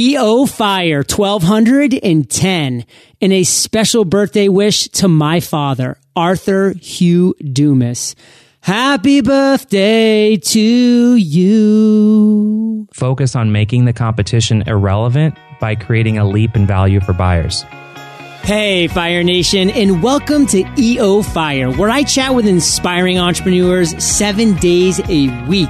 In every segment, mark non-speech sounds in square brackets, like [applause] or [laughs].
EO Fire 1210 and a special birthday wish to my father, Arthur Hugh Dumas. Happy birthday to you. Focus on making the competition irrelevant by creating a leap in value for buyers. Hey, Fire Nation, and welcome to EO Fire, where I chat with inspiring entrepreneurs seven days a week.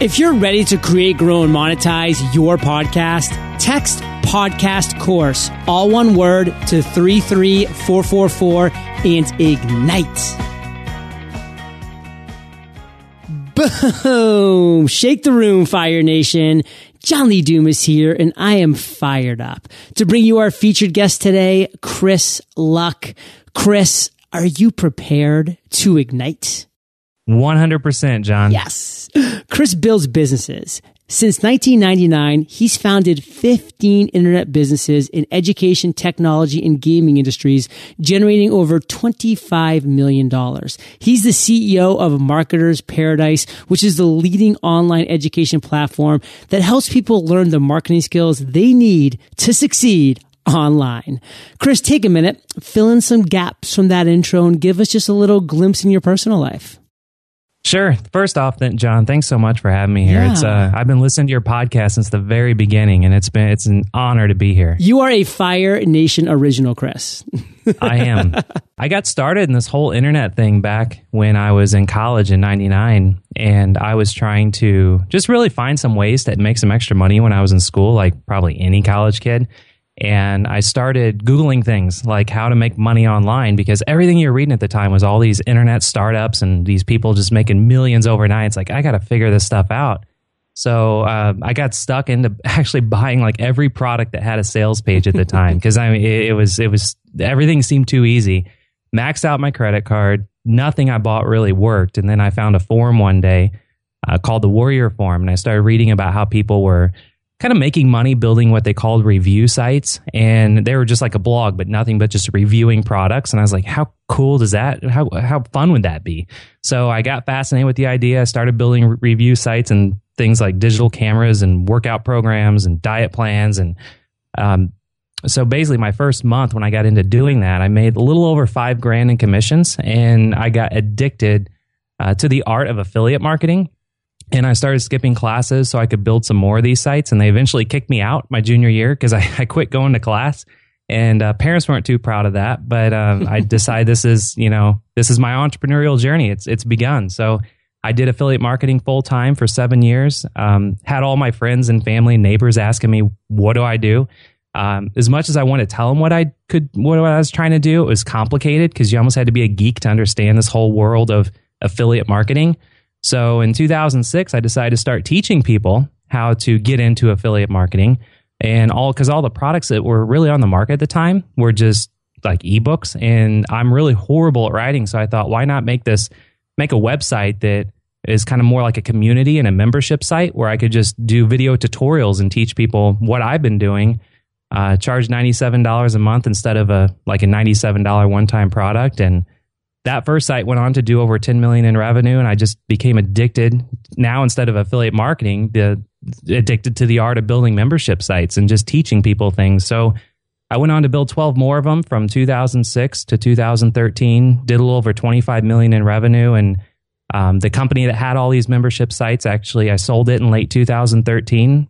If you're ready to create, grow, and monetize your podcast, text podcast course, all one word, to 33444 and ignite. Boom! Shake the room, Fire Nation. John Lee Dumas here, and I am fired up to bring you our featured guest today, Chris Luck. Chris, are you prepared to ignite? 100%, John. Yes. Chris builds businesses. Since 1999, he's founded 15 internet businesses in education, technology, and gaming industries, generating over $25 million. He's the CEO of Marketers Paradise, which is the leading online education platform that helps people learn the marketing skills they need to succeed online. Chris, take a minute, fill in some gaps from that intro and give us just a little glimpse in your personal life. Sure. First off, then, John, thanks so much for having me here. Yeah. It's uh, I've been listening to your podcast since the very beginning, and it's been it's an honor to be here. You are a Fire Nation original, Chris. [laughs] I am. I got started in this whole internet thing back when I was in college in '99, and I was trying to just really find some ways to make some extra money when I was in school, like probably any college kid. And I started Googling things like how to make money online because everything you're reading at the time was all these internet startups and these people just making millions overnight. It's like, I got to figure this stuff out. So uh, I got stuck into [laughs] actually buying like every product that had a sales page at the time [laughs] because I mean, it, it was, it was, everything seemed too easy. Maxed out my credit card. Nothing I bought really worked. And then I found a forum one day uh, called the Warrior Forum and I started reading about how people were kind of making money building what they called review sites and they were just like a blog but nothing but just reviewing products and i was like how cool does that how how fun would that be? So i got fascinated with the idea i started building re- review sites and things like digital cameras and workout programs and diet plans and um, so basically my first month when i got into doing that i made a little over five grand in commissions and i got addicted uh, to the art of affiliate marketing and I started skipping classes so I could build some more of these sites. And they eventually kicked me out my junior year because I, [laughs] I quit going to class. And uh, parents weren't too proud of that, but um, I [laughs] decided this is you know this is my entrepreneurial journey. It's it's begun. So I did affiliate marketing full time for seven years. Um, had all my friends and family and neighbors asking me, "What do I do?" Um, as much as I want to tell them what I could, what I was trying to do, it was complicated because you almost had to be a geek to understand this whole world of affiliate marketing. So in 2006, I decided to start teaching people how to get into affiliate marketing and all because all the products that were really on the market at the time were just like ebooks and I'm really horrible at writing. So I thought, why not make this, make a website that is kind of more like a community and a membership site where I could just do video tutorials and teach people what I've been doing. Uh, charge $97 a month instead of a like a $97 one time product. And that first site went on to do over 10 million in revenue and i just became addicted. Now instead of affiliate marketing the addicted to the art of building membership sites and just teaching people things. So i went on to build 12 more of them from 2006 to 2013 did a little over 25 million in revenue and um, the company that had all these membership sites actually i sold it in late 2013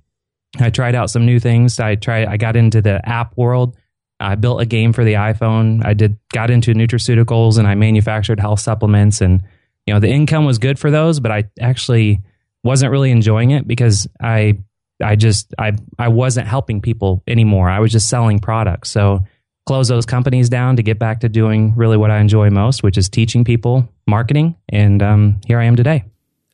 i tried out some new things. I tried i got into the app world I built a game for the iPhone. I did got into nutraceuticals and I manufactured health supplements and you know the income was good for those, but I actually wasn't really enjoying it because I I just I I wasn't helping people anymore. I was just selling products. So close those companies down to get back to doing really what I enjoy most, which is teaching people marketing. And um, here I am today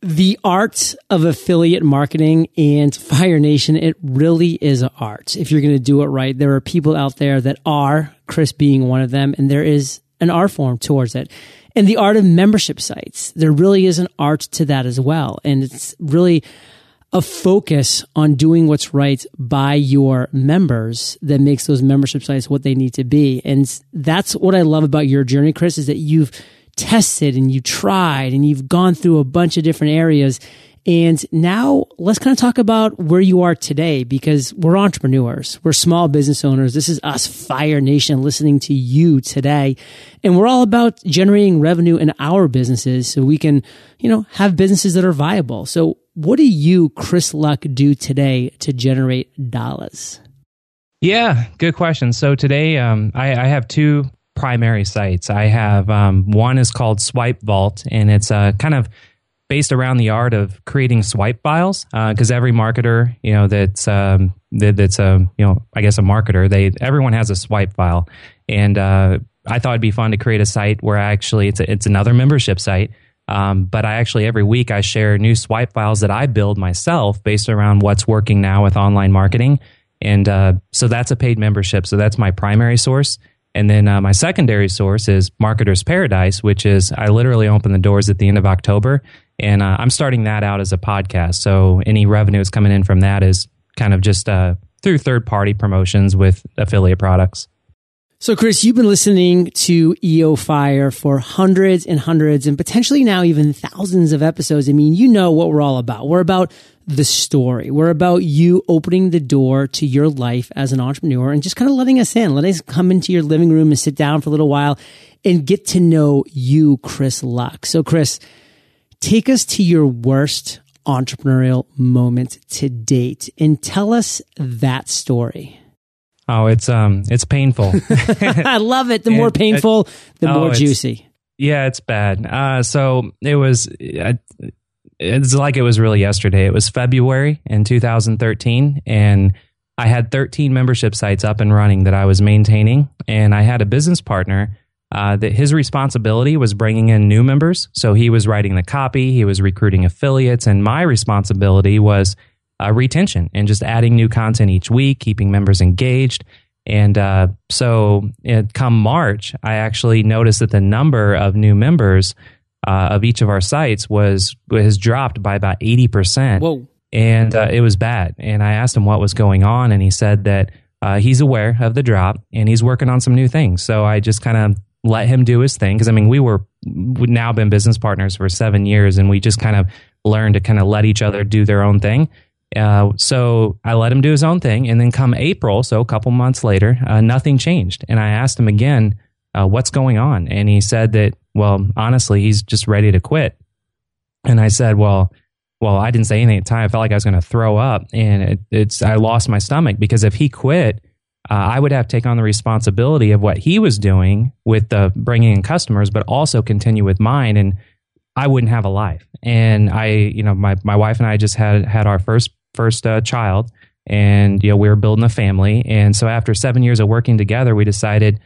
the art of affiliate marketing and Fire Nation, it really is an art. If you're going to do it right, there are people out there that are, Chris being one of them, and there is an art form towards it. And the art of membership sites, there really is an art to that as well. And it's really a focus on doing what's right by your members that makes those membership sites what they need to be. And that's what I love about your journey, Chris, is that you've tested and you tried and you've gone through a bunch of different areas And now let's kind of talk about where you are today because we're entrepreneurs. We're small business owners. This is us, Fire Nation, listening to you today. And we're all about generating revenue in our businesses so we can, you know, have businesses that are viable. So what do you, Chris Luck, do today to generate dollars? Yeah, good question. So today, um, I, I, have two primary sites. I have um, one is called Swipe Vault, and it's a kind of based around the art of creating swipe files because uh, every marketer you know that's um, that, that's a you know i guess a marketer they everyone has a swipe file. And uh, i thought it'd be fun to create a site where I actually it's a, it's another membership site um, but i actually every week i share new swipe files that i build myself based around what's working now with online marketing. And uh, so that's a paid membership. So that's my primary source and then uh, my secondary source is Marketer's Paradise, which is I literally open the doors at the end of October and uh, I'm starting that out as a podcast. So any revenue that's coming in from that is kind of just uh, through third party promotions with affiliate products. So, Chris, you've been listening to EO Fire for hundreds and hundreds and potentially now even thousands of episodes. I mean, you know what we're all about. We're about the story. We're about you opening the door to your life as an entrepreneur and just kind of letting us in, letting us come into your living room and sit down for a little while and get to know you, Chris Luck. So, Chris, take us to your worst entrepreneurial moment to date and tell us that story. Oh, it's um, it's painful. [laughs] [laughs] I love it. The more painful, the oh, more juicy. Yeah, it's bad. Uh, so it was. Uh, it's like it was really yesterday. It was February in 2013, and I had 13 membership sites up and running that I was maintaining, and I had a business partner uh, that his responsibility was bringing in new members. So he was writing the copy, he was recruiting affiliates, and my responsibility was uh, retention and just adding new content each week, keeping members engaged. And uh, so, it, come March, I actually noticed that the number of new members uh, of each of our sites was has dropped by about eighty percent. Whoa! And uh, it was bad. And I asked him what was going on, and he said that uh, he's aware of the drop and he's working on some new things. So I just kind of let him do his thing. Cause I mean, we were we now been business partners for seven years and we just kind of learned to kind of let each other do their own thing. Uh, so I let him do his own thing. And then come April, so a couple months later, uh, nothing changed. And I asked him again, uh, what's going on? And he said that, well, honestly, he's just ready to quit. And I said, well, well, I didn't say anything at the time. I felt like I was going to throw up and it, it's, I lost my stomach because if he quit, uh, I would have to take on the responsibility of what he was doing with the bringing in customers, but also continue with mine, and I wouldn't have a life. And I, you know, my my wife and I just had had our first first uh, child, and you know we were building a family, and so after seven years of working together, we decided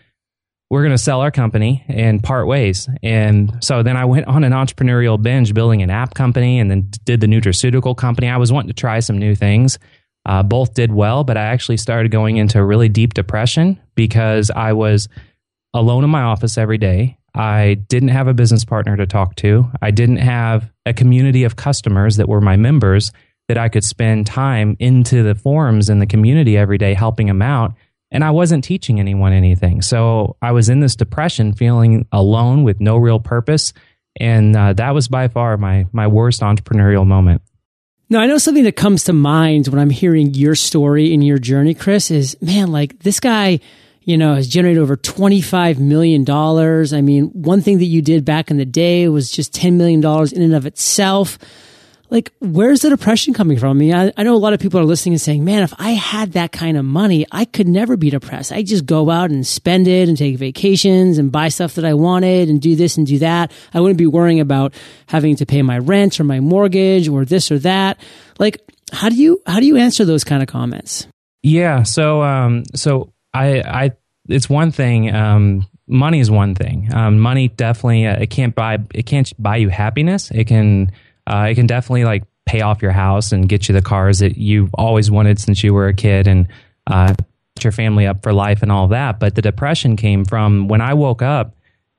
we're going to sell our company and part ways. And so then I went on an entrepreneurial binge building an app company and then did the nutraceutical company. I was wanting to try some new things. Uh, both did well, but I actually started going into a really deep depression because I was alone in my office every day. I didn't have a business partner to talk to. I didn't have a community of customers that were my members that I could spend time into the forums and the community every day helping them out. And I wasn't teaching anyone anything. So I was in this depression, feeling alone with no real purpose. And uh, that was by far my, my worst entrepreneurial moment. Now, I know something that comes to mind when I'm hearing your story and your journey, Chris, is man, like this guy, you know, has generated over $25 million. I mean, one thing that you did back in the day was just $10 million in and of itself like where's the depression coming from? I mean, I, I, know a lot of people are listening and saying, man, if I had that kind of money, I could never be depressed. I just go out and spend it and take vacations and buy stuff that I wanted and do this and do that. I wouldn't be worrying about having to pay my rent or my mortgage or this or that. Like, how do you, how do you answer those kind of comments? Yeah. So, um, so I, I, it's one thing, um, money is one thing. Um, money definitely, uh, it can't buy, it can't buy you happiness. It can, uh, it can definitely like pay off your house and get you the cars that you've always wanted since you were a kid and uh, your family up for life and all that. But the depression came from when I woke up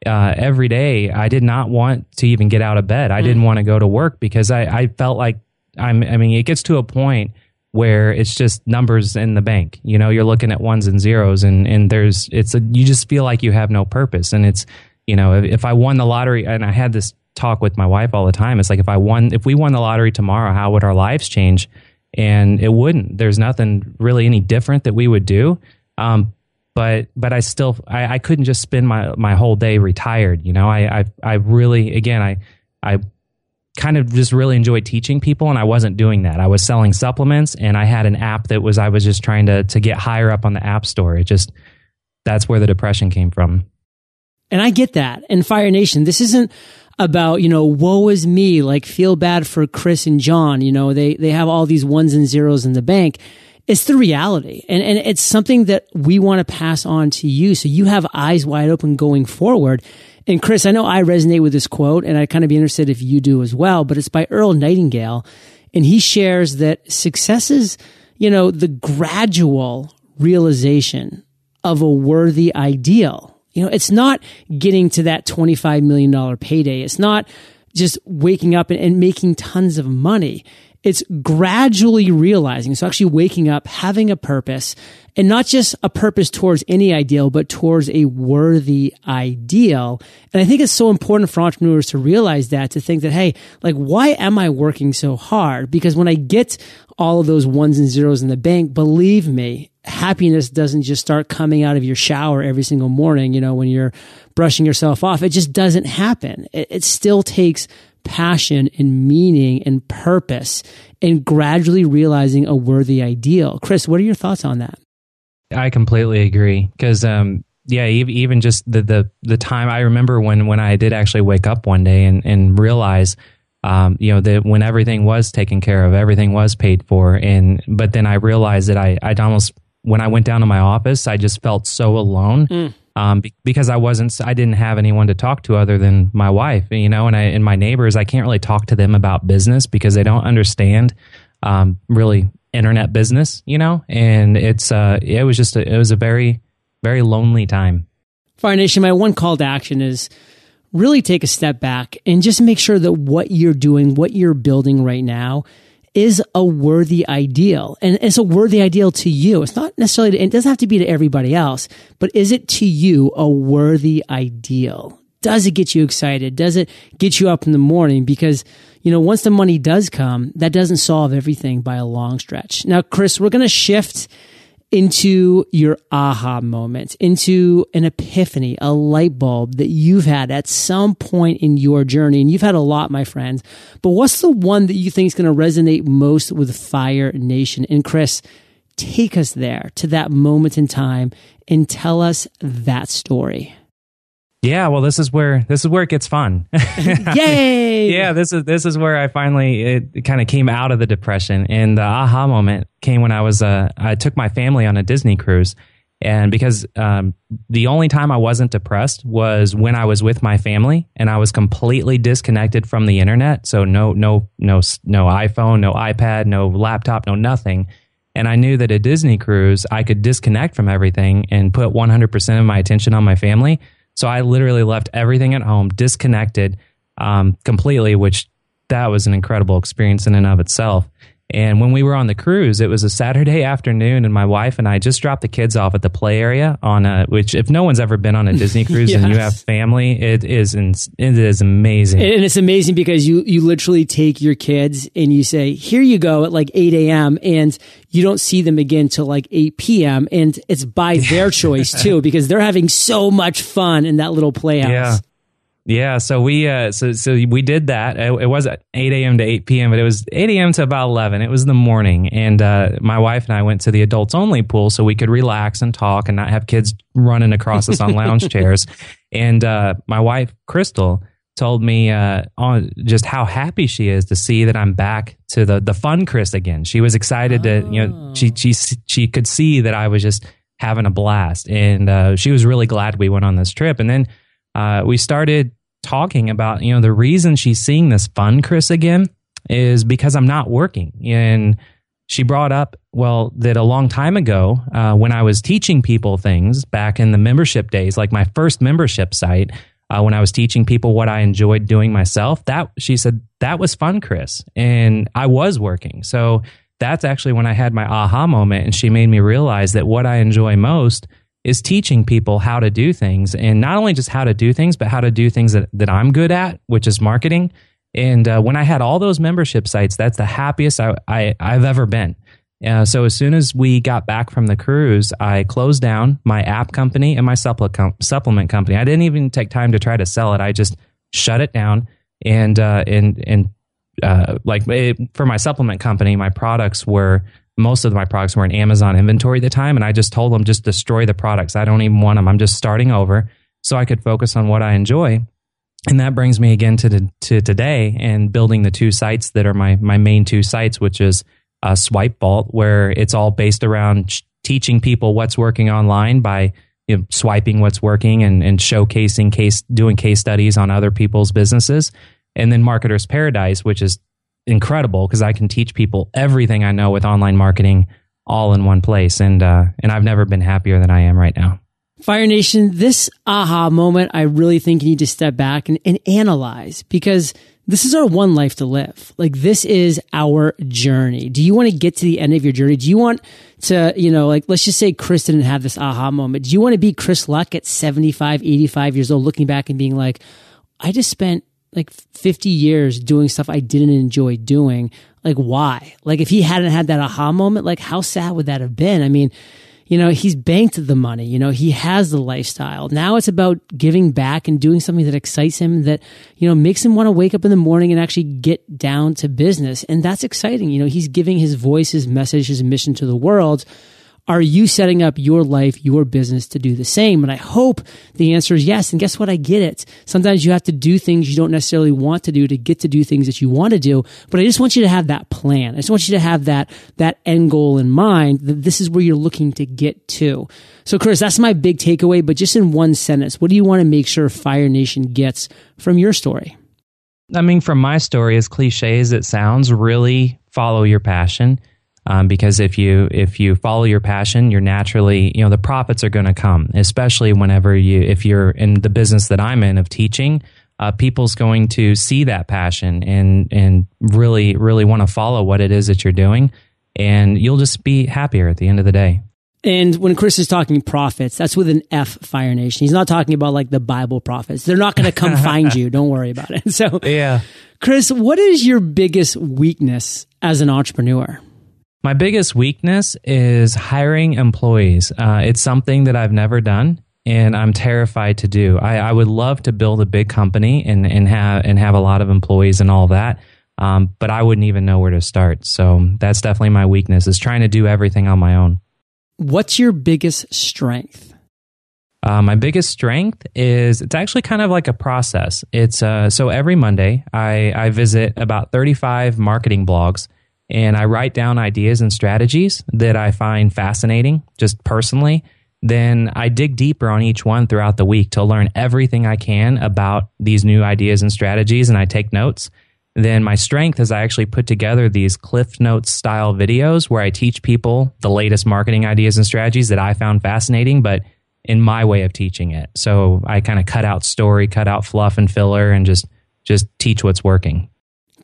uh, every day. I did not want to even get out of bed. I mm. didn't want to go to work because I, I felt like I'm. I mean, it gets to a point where it's just numbers in the bank. You know, you're looking at ones and zeros, and and there's it's a you just feel like you have no purpose, and it's you know if, if I won the lottery and I had this talk with my wife all the time. It's like if I won, if we won the lottery tomorrow, how would our lives change? And it wouldn't. There's nothing really any different that we would do. Um, but but I still I, I couldn't just spend my my whole day retired. You know, I I, I really again I I kind of just really enjoyed teaching people and I wasn't doing that. I was selling supplements and I had an app that was I was just trying to to get higher up on the app store. It just that's where the depression came from. And I get that. And Fire Nation, this isn't about, you know, woe is me, like feel bad for Chris and John. You know, they, they have all these ones and zeros in the bank. It's the reality. And, and it's something that we want to pass on to you. So you have eyes wide open going forward. And Chris, I know I resonate with this quote and I'd kind of be interested if you do as well, but it's by Earl Nightingale. And he shares that success is, you know, the gradual realization of a worthy ideal you know, it's not getting to that $25 million payday. It's not just waking up and, and making tons of money. It's gradually realizing. So actually waking up, having a purpose and not just a purpose towards any ideal, but towards a worthy ideal. And I think it's so important for entrepreneurs to realize that, to think that, hey, like, why am I working so hard? Because when I get all of those ones and zeros in the bank, believe me, happiness doesn't just start coming out of your shower every single morning, you know, when you're brushing yourself off. It just doesn't happen. It, it still takes passion and meaning and purpose and gradually realizing a worthy ideal. Chris, what are your thoughts on that? I completely agree because um, yeah, even just the, the the time I remember when when I did actually wake up one day and and realize um, you know, that when everything was taken care of, everything was paid for. And, but then I realized that I, I'd almost when I went down to my office, I just felt so alone. Mm. Um, be, because I wasn't, I didn't have anyone to talk to other than my wife, you know, and I, and my neighbors, I can't really talk to them about business because they don't understand, um, really internet business, you know, and it's, uh, it was just, a, it was a very, very lonely time. Fire Nation, my one call to action is really take a step back and just make sure that what you're doing, what you're building right now is a worthy ideal and it's a worthy ideal to you. It's not necessarily, it doesn't have to be to everybody else, but is it to you a worthy ideal? Does it get you excited? Does it get you up in the morning? Because, you know, once the money does come, that doesn't solve everything by a long stretch. Now, Chris, we're going to shift into your aha moment, into an epiphany, a light bulb that you've had at some point in your journey. And you've had a lot, my friends. But what's the one that you think is going to resonate most with Fire Nation? And Chris, take us there to that moment in time and tell us that story. Yeah, well, this is where this is where it gets fun. [laughs] Yay! yeah, this is this is where I finally it, it kind of came out of the depression, and the aha moment came when I was uh, I took my family on a Disney cruise, and because um, the only time I wasn't depressed was when I was with my family, and I was completely disconnected from the internet. So no no no no iPhone, no iPad, no laptop, no nothing. And I knew that a Disney cruise, I could disconnect from everything and put 100% of my attention on my family so I literally left everything at home, disconnected um, completely, which that was an incredible experience in and of itself. And when we were on the cruise, it was a Saturday afternoon, and my wife and I just dropped the kids off at the play area on a. Which, if no one's ever been on a Disney [laughs] cruise yes. and you have family, it is it is amazing. And it's amazing because you you literally take your kids and you say, "Here you go" at like eight a.m. and you don't see them again till like eight p.m. and it's by their [laughs] choice too because they're having so much fun in that little playhouse. Yeah. Yeah, so we uh, so so we did that. It, it was 8 a.m. to 8 p.m., but it was 8 a.m. to about 11. It was the morning, and uh, my wife and I went to the adults only pool so we could relax and talk and not have kids running across us on [laughs] lounge chairs. And uh, my wife Crystal told me uh, on just how happy she is to see that I'm back to the the fun Chris again. She was excited oh. to you know she she she could see that I was just having a blast, and uh, she was really glad we went on this trip. And then uh, we started talking about, you know, the reason she's seeing this fun Chris again is because I'm not working. And she brought up, well, that a long time ago, uh, when I was teaching people things back in the membership days, like my first membership site, uh, when I was teaching people what I enjoyed doing myself, that she said that was fun, Chris, and I was working. So that's actually when I had my aha moment, and she made me realize that what I enjoy most is teaching people how to do things and not only just how to do things, but how to do things that, that I'm good at, which is marketing. And uh, when I had all those membership sites, that's the happiest I, I, have ever been. Uh, so as soon as we got back from the cruise, I closed down my app company and my supplement company. I didn't even take time to try to sell it. I just shut it down and uh, and and uh, like it, for my supplement company, my products were most of my products were in Amazon inventory at the time. And I just told them, just destroy the products. I don't even want them. I'm just starting over so I could focus on what I enjoy. And that brings me again to, the, to today and building the two sites that are my, my main two sites, which is uh, Swipe Vault, where it's all based around teaching people what's working online by you know, swiping what's working and, and showcasing case, doing case studies on other people's businesses. And then Marketer's Paradise, which is incredible because I can teach people everything I know with online marketing all in one place. And, uh, and I've never been happier than I am right now. Fire Nation, this aha moment, I really think you need to step back and, and analyze because this is our one life to live. Like this is our journey. Do you want to get to the end of your journey? Do you want to, you know, like let's just say Chris didn't have this aha moment. Do you want to be Chris Luck at 75, 85 years old, looking back and being like, I just spent like 50 years doing stuff I didn't enjoy doing. Like, why? Like, if he hadn't had that aha moment, like, how sad would that have been? I mean, you know, he's banked the money, you know, he has the lifestyle. Now it's about giving back and doing something that excites him that, you know, makes him want to wake up in the morning and actually get down to business. And that's exciting. You know, he's giving his voice, his message, his mission to the world. Are you setting up your life, your business to do the same? And I hope the answer is yes. And guess what? I get it. Sometimes you have to do things you don't necessarily want to do to get to do things that you want to do. But I just want you to have that plan. I just want you to have that, that end goal in mind that this is where you're looking to get to. So Chris, that's my big takeaway. But just in one sentence, what do you want to make sure Fire Nation gets from your story? I mean, from my story, as cliche as it sounds, really follow your passion um, because if you if you follow your passion, you're naturally you know the profits are going to come. Especially whenever you if you're in the business that I'm in of teaching, uh, people's going to see that passion and and really really want to follow what it is that you're doing, and you'll just be happier at the end of the day. And when Chris is talking profits, that's with an F Fire Nation. He's not talking about like the Bible prophets. They're not going to come [laughs] find you. Don't worry about it. [laughs] So, yeah. Chris, what is your biggest weakness as an entrepreneur? My biggest weakness is hiring employees. Uh, it's something that I've never done and I'm terrified to do. I, I, would love to build a big company and, and have and have a lot of employees and all that. Um, but I wouldn't even know where to start. So that's definitely my weakness is trying to do everything on my own. What's your biggest strength? Uh, my biggest strength is it's actually kind of like a process. It's uh, so every Monday I, I visit about 35 marketing blogs and I write down ideas and strategies that I find fascinating, just personally, then I dig deeper on each one throughout the week to learn everything I can about these new ideas and strategies, and I take notes. Then my strength is I actually put together these Cliff Notes style videos where I teach people the latest marketing ideas and strategies that I found fascinating, but in my way of teaching it. So I kind of cut out story, cut out fluff and filler, and just just teach what's working.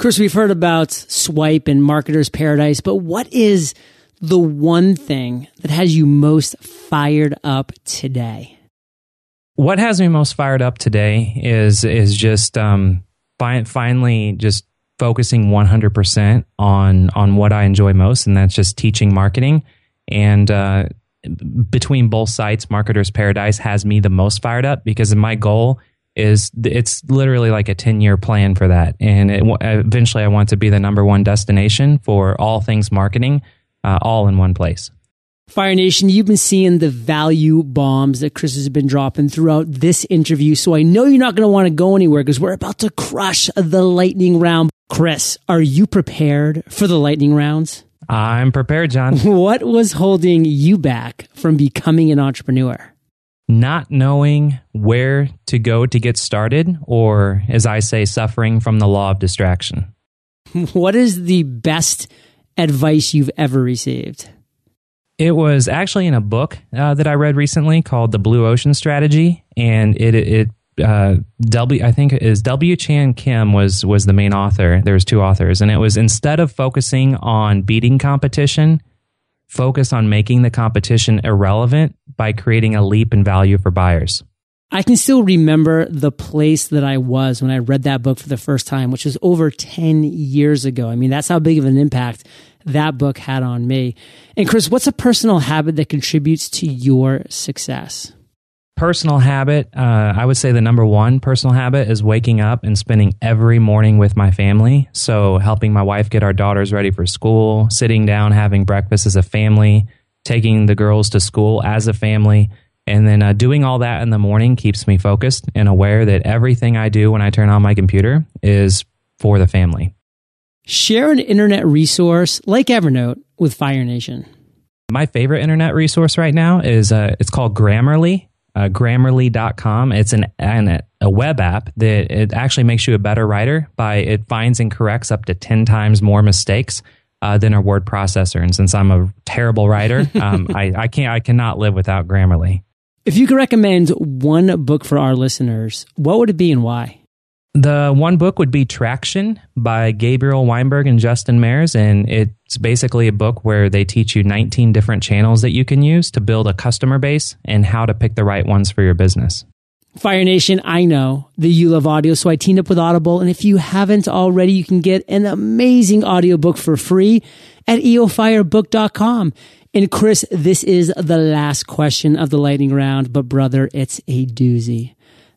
Chris, we've heard about Swipe and Marketer's Paradise, but what is the one thing that has you most fired up today? What has me most fired up today is is just um, fi- finally just focusing 100% on on what I enjoy most, and that's just teaching marketing. And uh, between both sites, Marketer's Paradise has me the most fired up because my goal is it's literally like a 10 year plan for that. And it, eventually I want to be the number one destination for all things marketing, uh, all in one place. Fire Nation, you've been seeing the value bombs that Chris has been dropping throughout this interview. So I know you're not going to want to go anywhere because we're about to crush the lightning round. Chris, are you prepared for the lightning rounds? I'm prepared, John. [laughs] What was holding you back from becoming an entrepreneur? Not knowing where to go to get started, or as I say, suffering from the law of distraction. [laughs] What is the best advice you've ever received? It was actually in a book uh, that I read recently called The Blue Ocean Strategy, and it it uh, W I think is W Chan Kim was was the main author. There was two authors, and it was instead of focusing on beating competition, focus on making the competition irrelevant by creating a leap in value for buyers. I can still remember the place that I was when I read that book for the first time, which was over 10 years ago. I mean, that's how big of an impact that book had on me. And Chris, what's a personal habit that contributes to your success? Personal habit, uh, I would say the number one personal habit is waking up and spending every morning with my family. So, helping my wife get our daughters ready for school, sitting down, having breakfast as a family, taking the girls to school as a family and then uh, doing all that in the morning keeps me focused and aware that everything I do when I turn on my computer is for the family. Share an internet resource like Evernote with Fire Nation. My favorite internet resource right now is uh, it's called Grammarly. Uh, Grammarly.com. It's an, an a web app that it actually makes you a better writer by it finds and corrects up to ten times more mistakes uh, than a word processor. And since I'm a terrible writer, [laughs] um, I, I can't I cannot live without Grammarly. If you could recommend one book for our listeners, what would it be and why? The one book would be Traction by Gabriel Weinberg and Justin Mares. And it's basically a book where they teach you 19 different channels that you can use to build a customer base and how to pick the right ones for your business. Fire Nation, I know that you love audio, so I teamed up with Audible. And if you haven't already, you can get an amazing audiobook for free at eofirebook.com. And Chris, this is the last question of the lightning round, but brother, it's a doozy.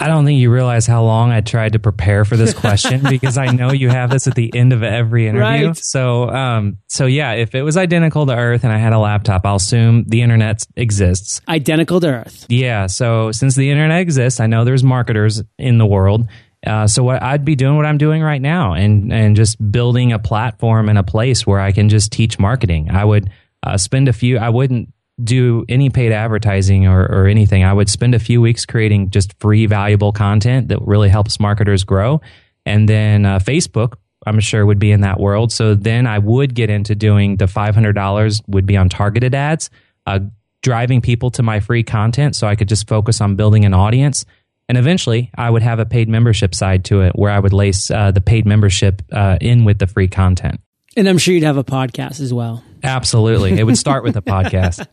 I don't think you realize how long I tried to prepare for this question [laughs] because I know you have this at the end of every interview. Right. So, um, so yeah, if it was identical to Earth and I had a laptop, I'll assume the internet exists. Identical to Earth. Yeah. So since the internet exists, I know there's marketers in the world. Uh, so what I'd be doing what I'm doing right now and and just building a platform and a place where I can just teach marketing. I would uh, spend a few. I wouldn't do any paid advertising or, or anything. I would spend a few weeks creating just free, valuable content that really helps marketers grow. And then uh, Facebook, I'm sure, would be in that world. So then I would get into doing the $500 would be on targeted ads, uh, driving people to my free content so I could just focus on building an audience. And eventually, I would have a paid membership side to it where I would lace uh, the paid membership uh, in with the free content. And I'm sure you'd have a podcast as well. Absolutely. It would start with a podcast.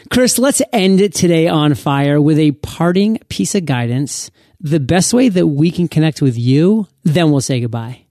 [laughs] Chris, let's end it today on fire with a parting piece of guidance. The best way that we can connect with you, then we'll say goodbye.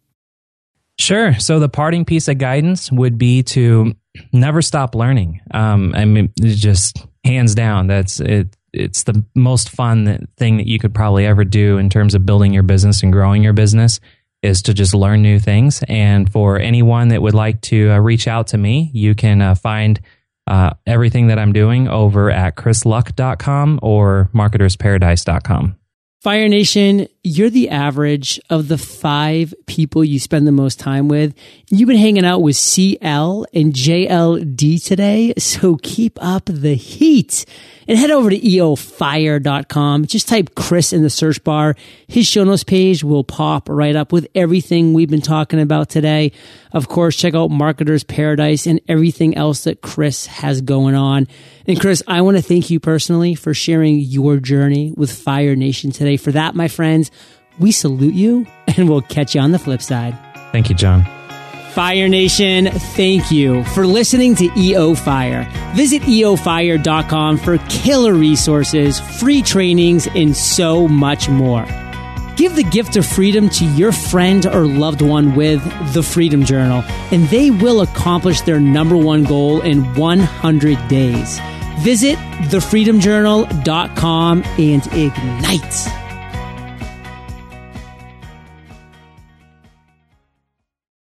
Sure. So the parting piece of guidance would be to never stop learning. Um, I mean, just hands down, that's it. It's the most fun thing that you could probably ever do in terms of building your business and growing your business is to just learn new things. And for anyone that would like to uh, reach out to me, you can uh, find uh, everything that I'm doing over at chrisluck.com or marketersparadise.com. Fire Nation, you're the average of the five people you spend the most time with. You've been hanging out with CL and JLD today, so keep up the heat and head over to eofire.com. Just type Chris in the search bar. His show notes page will pop right up with everything we've been talking about today. Of course, check out Marketer's Paradise and everything else that Chris has going on. And Chris, I want to thank you personally for sharing your journey with Fire Nation today. For that, my friends, we salute you [laughs] and we'll catch you on the flip side. Thank you, John. Fire Nation, thank you for listening to EO Fire. Visit eofire.com for killer resources, free trainings, and so much more. Give the gift of freedom to your friend or loved one with the Freedom Journal, and they will accomplish their number one goal in 100 days. Visit thefreedomjournal.com and ignite.